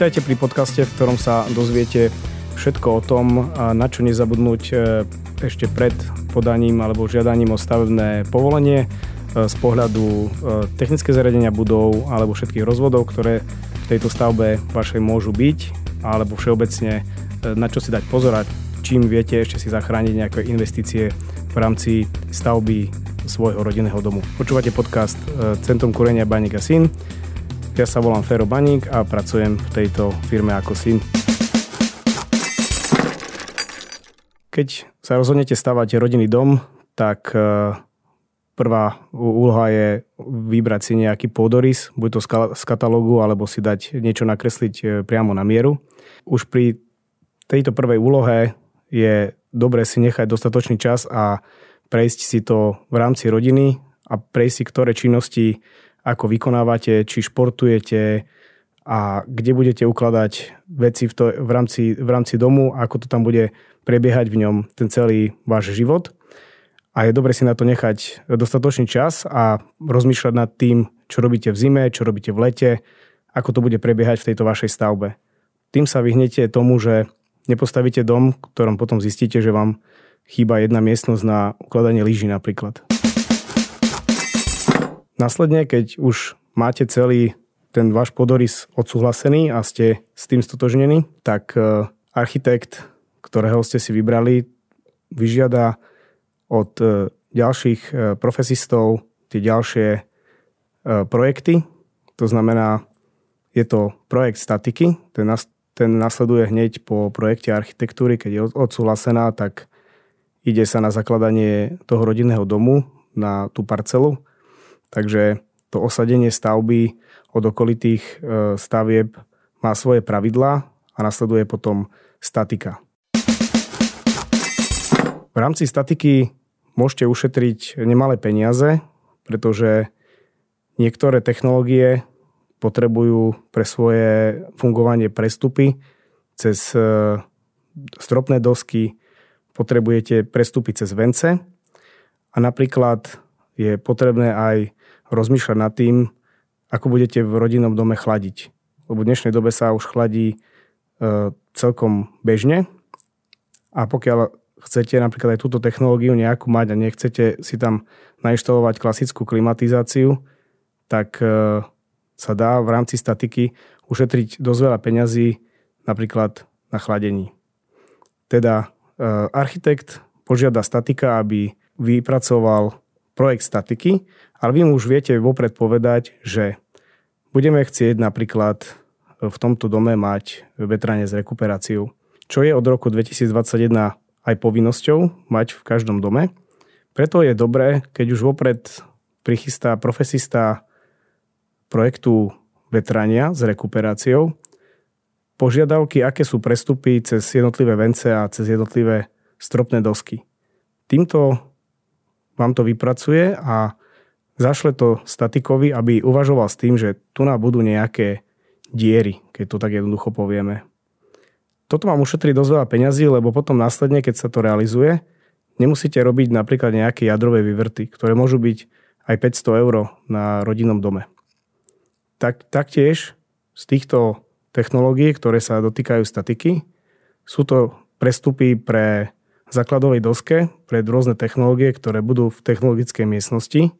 Vítajte pri podcaste, v ktorom sa dozviete všetko o tom, na čo nezabudnúť e, ešte pred podaním alebo žiadaním o stavebné povolenie e, z pohľadu e, technické zariadenia budov alebo všetkých rozvodov, ktoré v tejto stavbe vašej môžu byť alebo všeobecne na čo si dať pozorať, čím viete ešte si zachrániť nejaké investície v rámci stavby svojho rodinného domu. Počúvate podcast Centrum Kurenia Baník a Syn. Ja sa volám Fero Baník a pracujem v tejto firme ako syn. Keď sa rozhodnete stavať rodinný dom, tak e, prvá úloha je vybrať si nejaký pôdorys, buď to z katalógu, alebo si dať niečo nakresliť e, priamo na mieru. Už pri tejto prvej úlohe je dobre si nechať dostatočný čas a prejsť si to v rámci rodiny a prejsť si, ktoré činnosti ako vykonávate, či športujete a kde budete ukladať veci v, to, v, rámci, v rámci domu, ako to tam bude prebiehať v ňom ten celý váš život. A je dobre si na to nechať dostatočný čas a rozmýšľať nad tým, čo robíte v zime, čo robíte v lete, ako to bude prebiehať v tejto vašej stavbe. Tým sa vyhnete tomu, že nepostavíte dom, ktorom potom zistíte, že vám chýba jedna miestnosť na ukladanie lyží napríklad. Následne, keď už máte celý ten váš podorys odsúhlasený a ste s tým stotožnení, tak e, architekt, ktorého ste si vybrali, vyžiada od e, ďalších e, profesistov tie ďalšie projekty. To znamená, je to projekt statiky, ten, ten nasleduje hneď po projekte architektúry, keď je odsúhlasená, tak ide sa na zakladanie toho rodinného domu na tú parcelu Takže to osadenie stavby od okolitých e, stavieb má svoje pravidlá a nasleduje potom statika. V rámci statiky môžete ušetriť nemalé peniaze, pretože niektoré technológie potrebujú pre svoje fungovanie prestupy cez e, stropné dosky, potrebujete prestúpiť cez vence a napríklad je potrebné aj rozmýšľať nad tým, ako budete v rodinnom dome chladiť. Lebo v dnešnej dobe sa už chladí e, celkom bežne a pokiaľ chcete napríklad aj túto technológiu nejakú mať a nechcete si tam nainštalovať klasickú klimatizáciu, tak e, sa dá v rámci statiky ušetriť dosť veľa peňazí napríklad na chladení. Teda e, architekt požiada statika, aby vypracoval projekt statiky, ale vy už viete vopred povedať, že budeme chcieť napríklad v tomto dome mať vetranie s rekuperáciou, čo je od roku 2021 aj povinnosťou mať v každom dome. Preto je dobré, keď už vopred prichystá profesista projektu vetrania s rekuperáciou, požiadavky, aké sú prestupy cez jednotlivé vence a cez jednotlivé stropné dosky. Týmto vám to vypracuje a zašle to statikovi, aby uvažoval s tým, že tu nám budú nejaké diery, keď to tak jednoducho povieme. Toto vám ušetrí dosť veľa peňazí, lebo potom následne, keď sa to realizuje, nemusíte robiť napríklad nejaké jadrové vyvrty, ktoré môžu byť aj 500 eur na rodinnom dome. Tak, taktiež z týchto technológií, ktoré sa dotýkajú statiky, sú to prestupy pre základovej doske pred rôzne technológie, ktoré budú v technologickej miestnosti,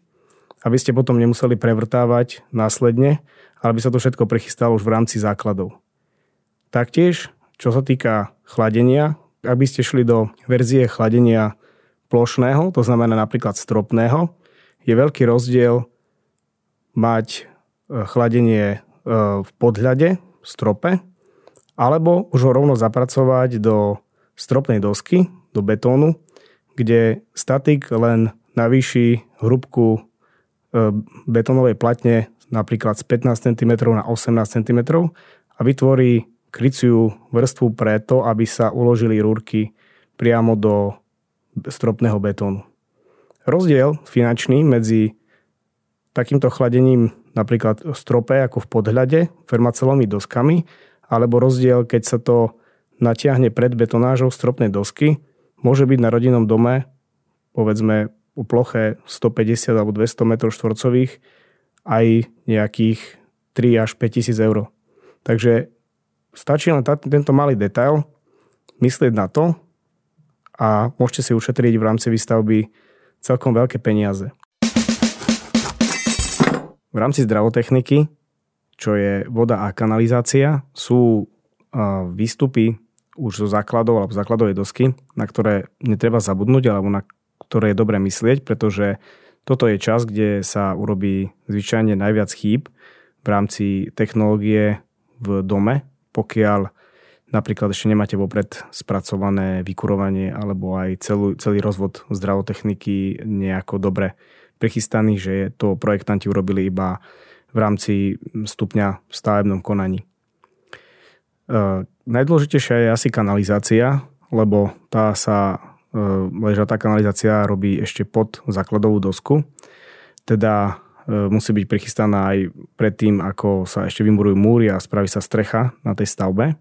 aby ste potom nemuseli prevrtávať následne, ale by sa to všetko prichystalo už v rámci základov. Taktiež, čo sa týka chladenia, aby ste šli do verzie chladenia plošného, to znamená napríklad stropného, je veľký rozdiel mať e, chladenie e, v podhľade, v strope, alebo už ho rovno zapracovať do stropnej dosky, do betónu, kde statik len navýši hrubku e, betónovej platne napríklad z 15 cm na 18 cm a vytvorí kryciu vrstvu preto, aby sa uložili rúrky priamo do stropného betónu. Rozdiel finančný medzi takýmto chladením napríklad v strope ako v podhľade fermacelovými doskami alebo rozdiel, keď sa to natiahne pred betonážou stropnej dosky môže byť na rodinnom dome, povedzme u ploche 150 alebo 200 m štvorcových aj nejakých 3 až 5 tisíc eur. Takže stačí len t- tento malý detail, myslieť na to a môžete si ušetriť v rámci výstavby celkom veľké peniaze. V rámci zdravotechniky, čo je voda a kanalizácia, sú výstupy už zo základov alebo základovej dosky, na ktoré netreba zabudnúť alebo na ktoré je dobre myslieť, pretože toto je čas, kde sa urobí zvyčajne najviac chýb v rámci technológie v dome, pokiaľ napríklad ešte nemáte vopred spracované vykurovanie alebo aj celú, celý rozvod zdravotechniky nejako dobre prichystaný, že to projektanti urobili iba v rámci stupňa v stavebnom konaní. E, najdôležitejšia je asi kanalizácia, lebo tá sa, ležatá kanalizácia robí ešte pod základovú dosku. Teda e, musí byť prichystaná aj predtým, ako sa ešte vymurujú múry a spraví sa strecha na tej stavbe.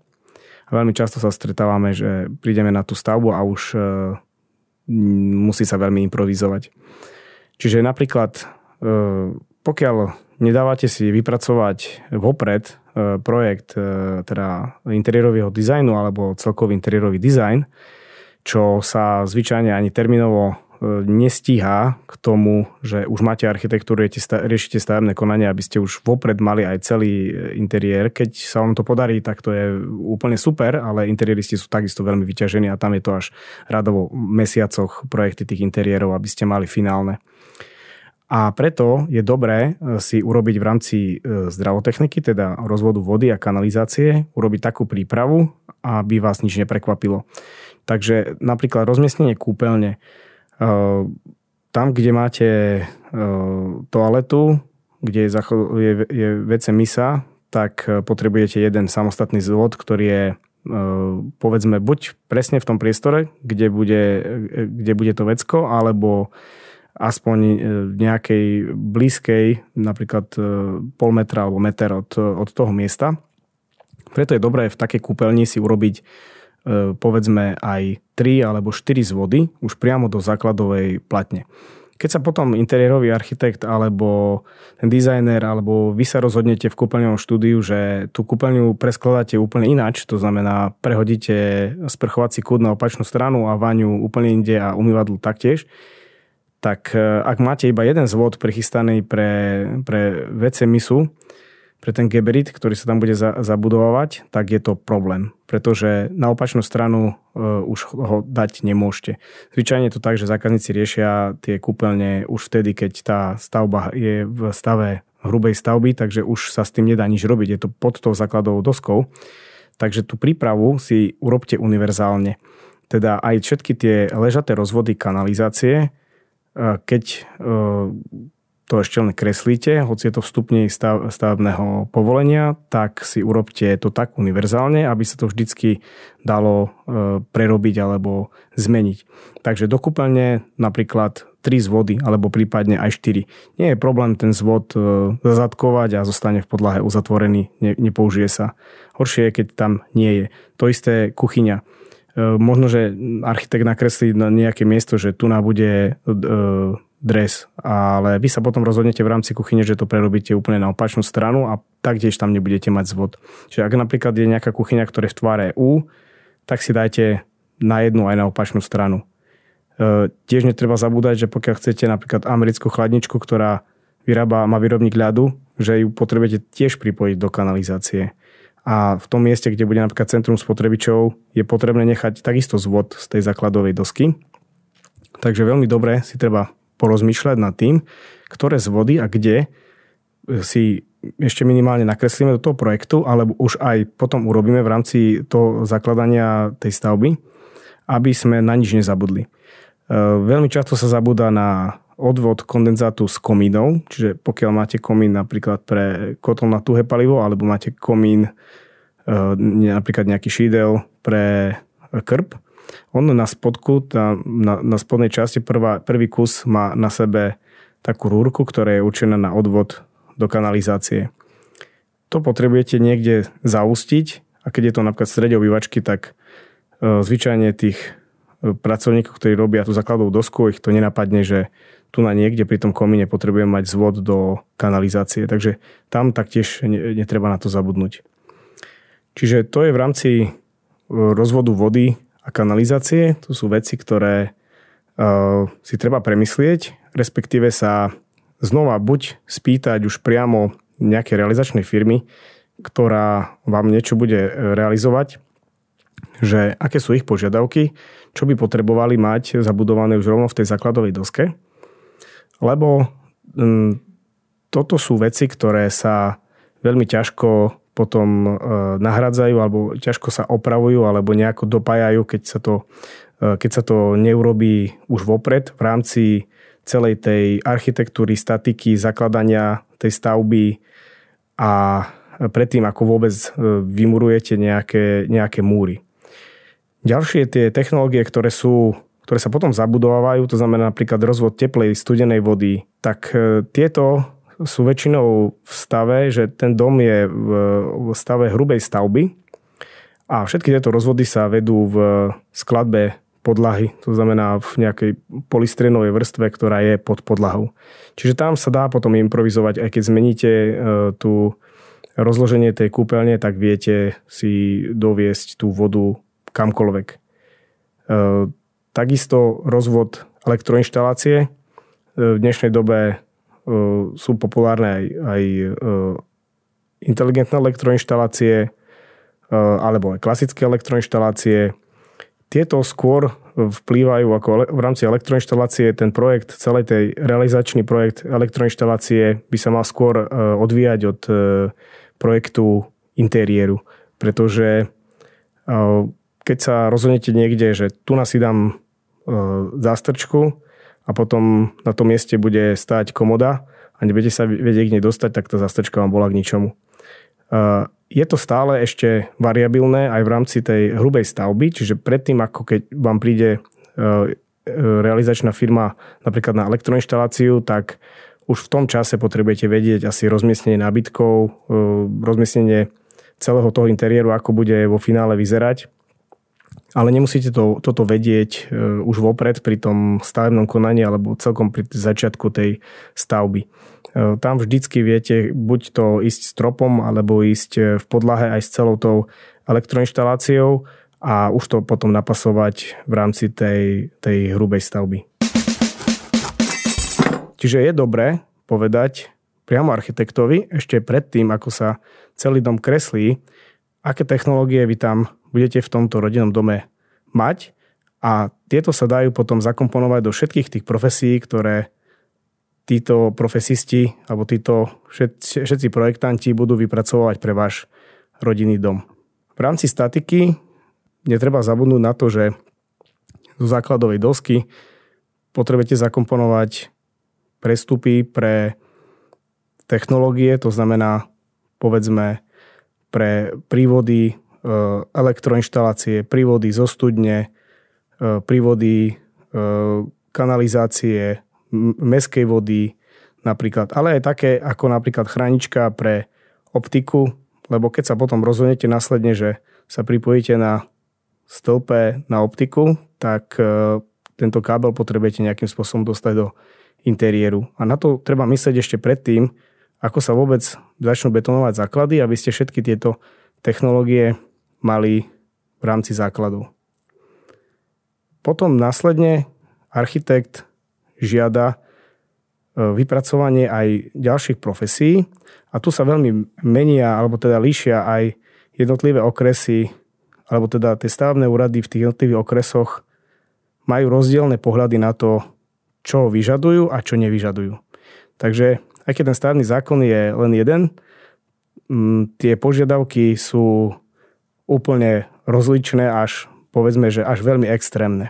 A veľmi často sa stretávame, že prídeme na tú stavbu a už e, musí sa veľmi improvizovať. Čiže napríklad, pokiaľ nedávate si vypracovať vopred projekt teda interiérového dizajnu alebo celkový interiérový dizajn, čo sa zvyčajne ani termínovo nestíha k tomu, že už máte architektúru, riešite stavebné konanie, aby ste už vopred mali aj celý interiér. Keď sa vám to podarí, tak to je úplne super, ale interiéristi sú takisto veľmi vyťažení a tam je to až radovo mesiacoch projekty tých interiérov, aby ste mali finálne. A preto je dobré e, si urobiť v rámci e, zdravotechniky, teda rozvodu vody a kanalizácie, urobiť takú prípravu, aby vás nič neprekvapilo. Takže napríklad rozmiestnenie kúpeľne. E, tam, kde máte toaletu, kde je, je, je misa, tak potrebujete jeden samostatný zvod, ktorý je povedzme buď presne v tom priestore, kde bude, kde bude to vecko, alebo aspoň v nejakej blízkej, napríklad pol metra alebo meter od, od toho miesta. Preto je dobré v takej kúpeľni si urobiť povedzme aj 3 alebo 4 zvody už priamo do základovej platne. Keď sa potom interiérový architekt alebo ten dizajner alebo vy sa rozhodnete v kúpeľňovom štúdiu, že tú kúpeľňu preskladáte úplne ináč, to znamená prehodíte sprchovací kút na opačnú stranu a vaňu úplne inde a umývadlo taktiež, tak e, ak máte iba jeden zvod prichystaný pre, pre WC misu, pre ten geberit, ktorý sa tam bude za, zabudovať, tak je to problém, pretože na opačnú stranu uh, už ho dať nemôžete. Zvyčajne je to tak, že zákazníci riešia tie kúpeľne už vtedy, keď tá stavba je v stave hrubej stavby, takže už sa s tým nedá nič robiť. Je to pod tou základovou doskou. Takže tú prípravu si urobte univerzálne. Teda aj všetky tie ležaté rozvody kanalizácie, keď e, to ešte len kreslíte, hoci je to vstupne stav, stavebného povolenia, tak si urobte to tak univerzálne, aby sa to vždycky dalo e, prerobiť alebo zmeniť. Takže do kúpeľne napríklad 3 zvody alebo prípadne aj 4. Nie je problém ten zvod e, zazadkovať a zostane v podlahe uzatvorený, ne, nepoužije sa. Horšie je, keď tam nie je. To isté kuchyňa E, možno, že architekt nakreslí na nejaké miesto, že tu na bude e, dres, ale vy sa potom rozhodnete v rámci kuchyne, že to prerobíte úplne na opačnú stranu a taktiež tam nebudete mať zvod. Čiže ak napríklad je nejaká kuchyňa, ktorá je v tvare U, tak si dajte na jednu aj na opačnú stranu. E, tiež netreba zabúdať, že pokiaľ chcete napríklad americkú chladničku, ktorá vyrába, má výrobník ľadu, že ju potrebujete tiež pripojiť do kanalizácie a v tom mieste, kde bude napríklad centrum spotrebičov, je potrebné nechať takisto zvod z tej základovej dosky. Takže veľmi dobre si treba porozmýšľať nad tým, ktoré zvody a kde si ešte minimálne nakreslíme do toho projektu, alebo už aj potom urobíme v rámci toho zakladania tej stavby, aby sme na nič nezabudli. E, veľmi často sa zabúda na odvod kondenzátu s komínou, čiže pokiaľ máte komín napríklad pre kotol na tuhé palivo, alebo máte komín e, napríklad nejaký šídel pre krb, on na spodku, na, na, na spodnej časti prvá, prvý kus má na sebe takú rúrku, ktorá je určená na odvod do kanalizácie. To potrebujete niekde zaustiť a keď je to napríklad strede obývačky, tak e, zvyčajne tých e, pracovníkov, ktorí robia tú základovú dosku, ich to nenapadne, že tu na niekde pri tom komíne potrebujem mať zvod do kanalizácie, takže tam taktiež netreba na to zabudnúť. Čiže to je v rámci e, rozvodu vody a kanalizácie. To sú veci, ktoré uh, si treba premyslieť, respektíve sa znova buď spýtať už priamo nejakej realizačnej firmy, ktorá vám niečo bude realizovať, že aké sú ich požiadavky, čo by potrebovali mať zabudované už rovno v tej základovej doske. Lebo m, toto sú veci, ktoré sa veľmi ťažko potom e, nahradzajú alebo ťažko sa opravujú alebo nejako dopájajú, keď sa to, e, keď sa to neurobí už vopred v rámci celej tej architektúry, statiky, zakladania tej stavby a predtým, ako vôbec e, vymurujete nejaké, nejaké múry. Ďalšie tie technológie, ktoré sú ktoré sa potom zabudovávajú, to znamená napríklad rozvod teplej, studenej vody, tak tieto sú väčšinou v stave, že ten dom je v stave hrubej stavby a všetky tieto rozvody sa vedú v skladbe podlahy, to znamená v nejakej polystrenovej vrstve, ktorá je pod podlahou. Čiže tam sa dá potom improvizovať, aj keď zmeníte e, tú rozloženie tej kúpeľne, tak viete si doviesť tú vodu kamkoľvek. E, takisto rozvod elektroinštalácie. E, v dnešnej dobe sú populárne aj, aj e, inteligentné elektroinštalácie e, alebo aj klasické elektroinštalácie. Tieto skôr vplývajú ako v rámci elektroinštalácie ten projekt, celý tej realizačný projekt elektroinštalácie by sa mal skôr odvíjať od projektu interiéru, pretože keď sa rozhodnete niekde, že tu si dám zástrčku, a potom na tom mieste bude stáť komoda a nebudete sa vedieť k nej dostať, tak tá zastrčka vám bola k ničomu. Je to stále ešte variabilné aj v rámci tej hrubej stavby, čiže predtým, ako keď vám príde e, e, realizačná firma napríklad na elektroinštaláciu, tak už v tom čase potrebujete vedieť asi rozmiestnenie nábytkov, rozmiestnenie celého toho interiéru, ako bude vo finále vyzerať ale nemusíte to, toto vedieť uh, už vopred pri tom stavebnom konaní alebo celkom pri začiatku tej stavby. Uh, tam vždycky viete buď to ísť stropom alebo ísť e, v podlahe aj s celou tou elektroinštaláciou a už to potom napasovať v rámci tej, tej hrubej stavby. Čiže je dobré povedať priamo architektovi ešte predtým, ako sa celý dom kreslí, aké technológie vy tam budete v tomto rodinnom dome mať a tieto sa dajú potom zakomponovať do všetkých tých profesí, ktoré títo profesisti alebo títo všetci, všetci projektanti budú vypracovať pre váš rodinný dom. V rámci statiky netreba zabudnúť na to, že zo základovej dosky potrebujete zakomponovať prestupy pre technológie, to znamená povedzme pre prívody elektroinštalácie, prívody zo studne, e, prívody e, kanalizácie, meskej vody napríklad, ale aj také ako napríklad chránička pre optiku, lebo keď sa potom rozhodnete následne, že sa pripojíte na stĺpe na optiku, tak tento kábel potrebujete nejakým spôsobom dostať do interiéru. A na to treba myslieť ešte predtým, ako sa vôbec začnú betonovať základy, aby ste všetky tieto technológie mali v rámci základov. Potom následne architekt žiada e, vypracovanie aj ďalších profesí a tu sa veľmi menia, alebo teda líšia aj jednotlivé okresy, alebo teda tie stavebné úrady v tých jednotlivých okresoch majú rozdielne pohľady na to, čo vyžadujú a čo nevyžadujú. Takže aj keď ten stavebný zákon je len jeden, tie požiadavky sú úplne rozličné až povedzme, že až veľmi extrémne.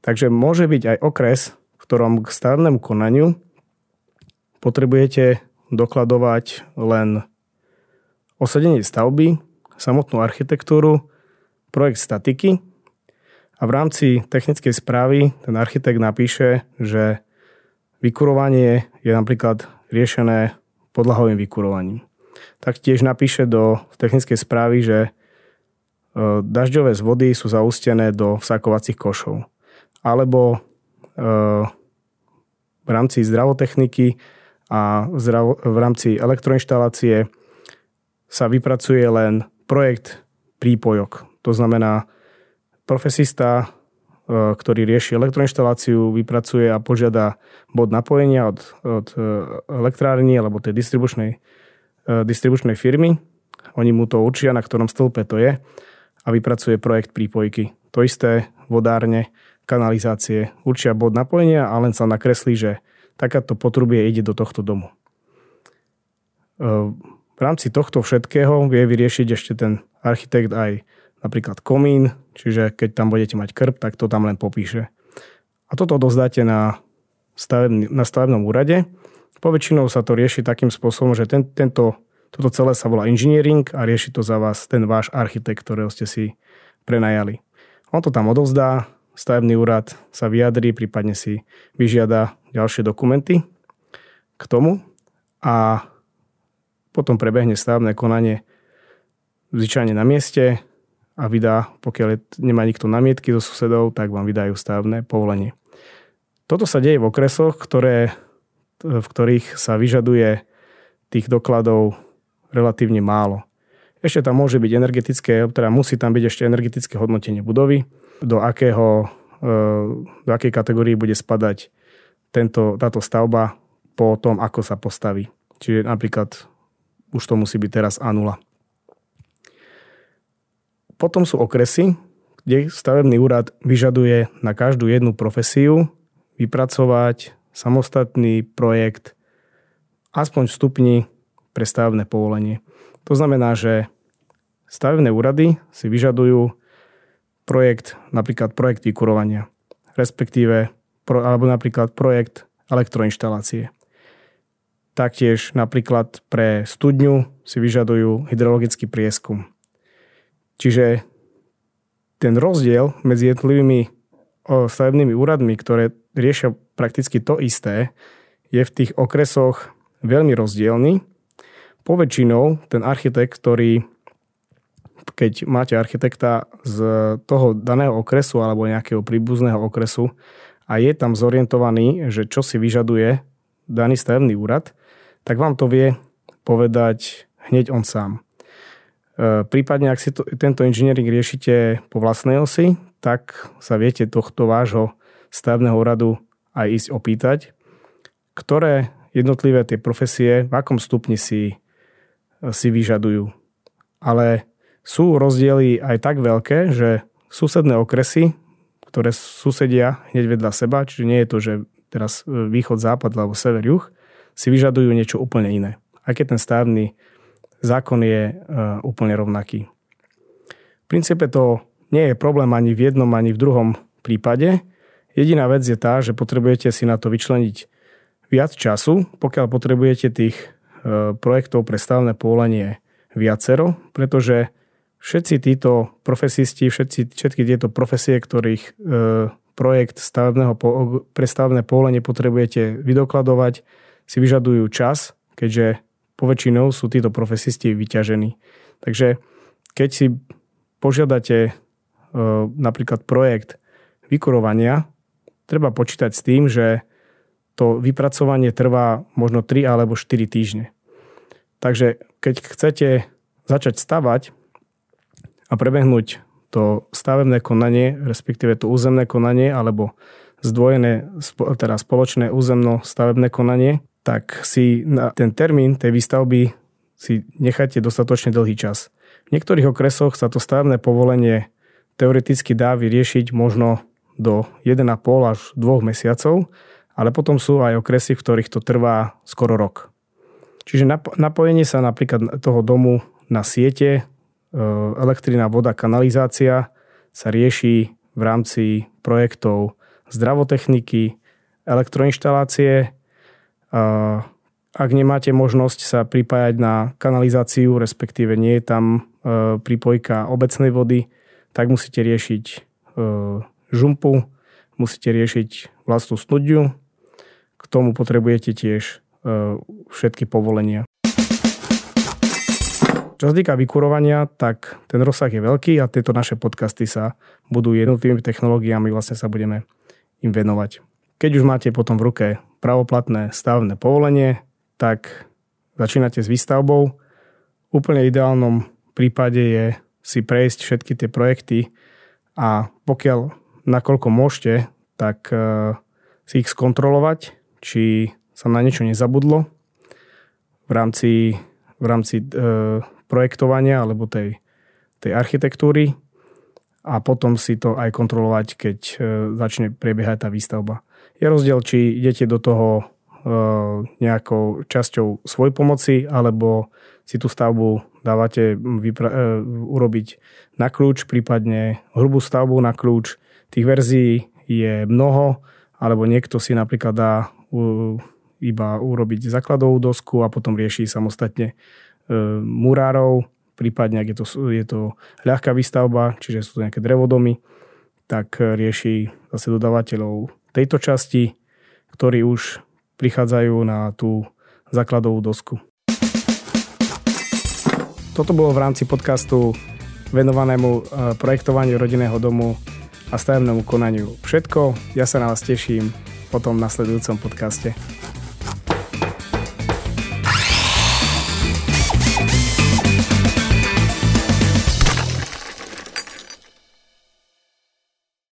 Takže môže byť aj okres, v ktorom k stavebnému konaniu potrebujete dokladovať len osadenie stavby, samotnú architektúru, projekt statiky a v rámci technickej správy ten architekt napíše, že vykurovanie je napríklad riešené podlahovým vykurovaním. Taktiež napíše do technickej správy, že E, dažďové zvody sú zaustené do vsákovacích košov. Alebo e, v rámci zdravotechniky a v rámci elektroinštalácie sa vypracuje len projekt prípojok. To znamená, profesista, e, ktorý rieši elektroinštaláciu, vypracuje a požiada bod napojenia od, od e, elektrárny alebo tej distribučnej, distribučnej firmy. Oni mu to určia, na ktorom stĺpe to je a vypracuje projekt prípojky. To isté vodárne, kanalizácie. Určia bod napojenia a len sa nakreslí, že takáto potrubie ide do tohto domu. V rámci tohto všetkého vie vyriešiť ešte ten architekt aj napríklad komín, čiže keď tam budete mať krb, tak to tam len popíše. A toto dozdáte na, stavebný, na stavebnom úrade. Poväčšinou sa to rieši takým spôsobom, že ten, tento, toto celé sa volá engineering a rieši to za vás ten váš architekt, ktorého ste si prenajali. On to tam odovzdá, stavebný úrad sa vyjadrí, prípadne si vyžiada ďalšie dokumenty k tomu a potom prebehne stavebné konanie zvyčajne na mieste, a vydá, pokiaľ nemá nikto namietky so susedov, tak vám vydajú stavebné povolenie. Toto sa deje v okresoch, ktoré, v ktorých sa vyžaduje tých dokladov relatívne málo. Ešte tam môže byť energetické, teda musí tam byť ešte energetické hodnotenie budovy, do, akého, e, do akej kategórii bude spadať tento, táto stavba po tom, ako sa postaví. Čiže napríklad už to musí byť teraz A0. Potom sú okresy, kde stavebný úrad vyžaduje na každú jednu profesiu vypracovať samostatný projekt aspoň v stupni pre stavebné povolenie. To znamená, že stavebné úrady si vyžadujú projekt, napríklad projekt vykurovania, respektíve alebo napríklad projekt elektroinštalácie. Taktiež napríklad pre studňu si vyžadujú hydrologický prieskum. Čiže ten rozdiel medzi jednotlivými stavebnými úradmi, ktoré riešia prakticky to isté, je v tých okresoch veľmi rozdielný. Poväčšinou ten architekt, ktorý keď máte architekta z toho daného okresu alebo nejakého príbuzného okresu a je tam zorientovaný, že čo si vyžaduje daný stavebný úrad, tak vám to vie povedať hneď on sám. E, prípadne, ak si to, tento engineering riešite po vlastnej osi, tak sa viete tohto vášho stavebného úradu aj ísť opýtať, ktoré jednotlivé tie profesie, v akom stupni si, si vyžadujú. Ale sú rozdiely aj tak veľké, že susedné okresy, ktoré susedia hneď vedľa seba, čiže nie je to, že teraz východ, západ alebo sever, juh, si vyžadujú niečo úplne iné. Aj keď ten stavebný zákon je e, úplne rovnaký. V princípe to nie je problém ani v jednom, ani v druhom prípade. Jediná vec je tá, že potrebujete si na to vyčleniť viac času, pokiaľ potrebujete tých e, projektov pre stavné povolenie viacero, pretože všetci títo profesisti, všetci, všetky tieto profesie, ktorých e, projekt stavebného, pre stavebné povolenie potrebujete vydokladovať, si vyžadujú čas, keďže poväčšinou sú títo profesisti vyťažení. Takže keď si požiadate e, napríklad projekt vykurovania, treba počítať s tým, že to vypracovanie trvá možno 3 alebo 4 týždne. Takže keď chcete začať stavať a prebehnúť to stavebné konanie, respektíve to územné konanie alebo zdvojené, teda spoločné územno stavebné konanie, tak si na ten termín tej výstavby si necháte dostatočne dlhý čas. V niektorých okresoch sa to stavebné povolenie teoreticky dá vyriešiť možno do 1,5 až 2 mesiacov, ale potom sú aj okresy, v ktorých to trvá skoro rok. Čiže napojenie sa napríklad toho domu na siete, e, elektrina, voda, kanalizácia sa rieši v rámci projektov zdravotechniky, elektroinštalácie, ak nemáte možnosť sa pripájať na kanalizáciu, respektíve nie je tam e, pripojka obecnej vody, tak musíte riešiť e, žumpu, musíte riešiť vlastnú studňu, k tomu potrebujete tiež e, všetky povolenia. Čo sa týka vykurovania, tak ten rozsah je veľký a tieto naše podcasty sa budú jednotlivými technológiami, vlastne sa budeme im venovať. Keď už máte potom v ruke pravoplatné stavebné povolenie, tak začínate s výstavbou. Úplne ideálnom prípade je si prejsť všetky tie projekty a pokiaľ nakoľko môžete, tak si ich skontrolovať, či sa na niečo nezabudlo v rámci, v rámci projektovania alebo tej, tej architektúry a potom si to aj kontrolovať, keď začne prebiehať tá výstavba. Je rozdiel, či idete do toho nejakou časťou svoj pomoci, alebo si tú stavbu dávate vypra- e, urobiť na kľúč, prípadne hrubú stavbu na kľúč. Tých verzií je mnoho, alebo niekto si napríklad dá iba urobiť základovú dosku a potom rieši samostatne e, murárov, prípadne ak je to, je to ľahká výstavba, čiže sú to nejaké drevodomy, tak rieši zase dodávateľov tejto časti, ktorí už prichádzajú na tú základovú dosku. Toto bolo v rámci podcastu venovanému e, projektovaniu rodinného domu a stavebnému konaniu všetko. Ja sa na vás teším potom v nasledujúcom podcaste.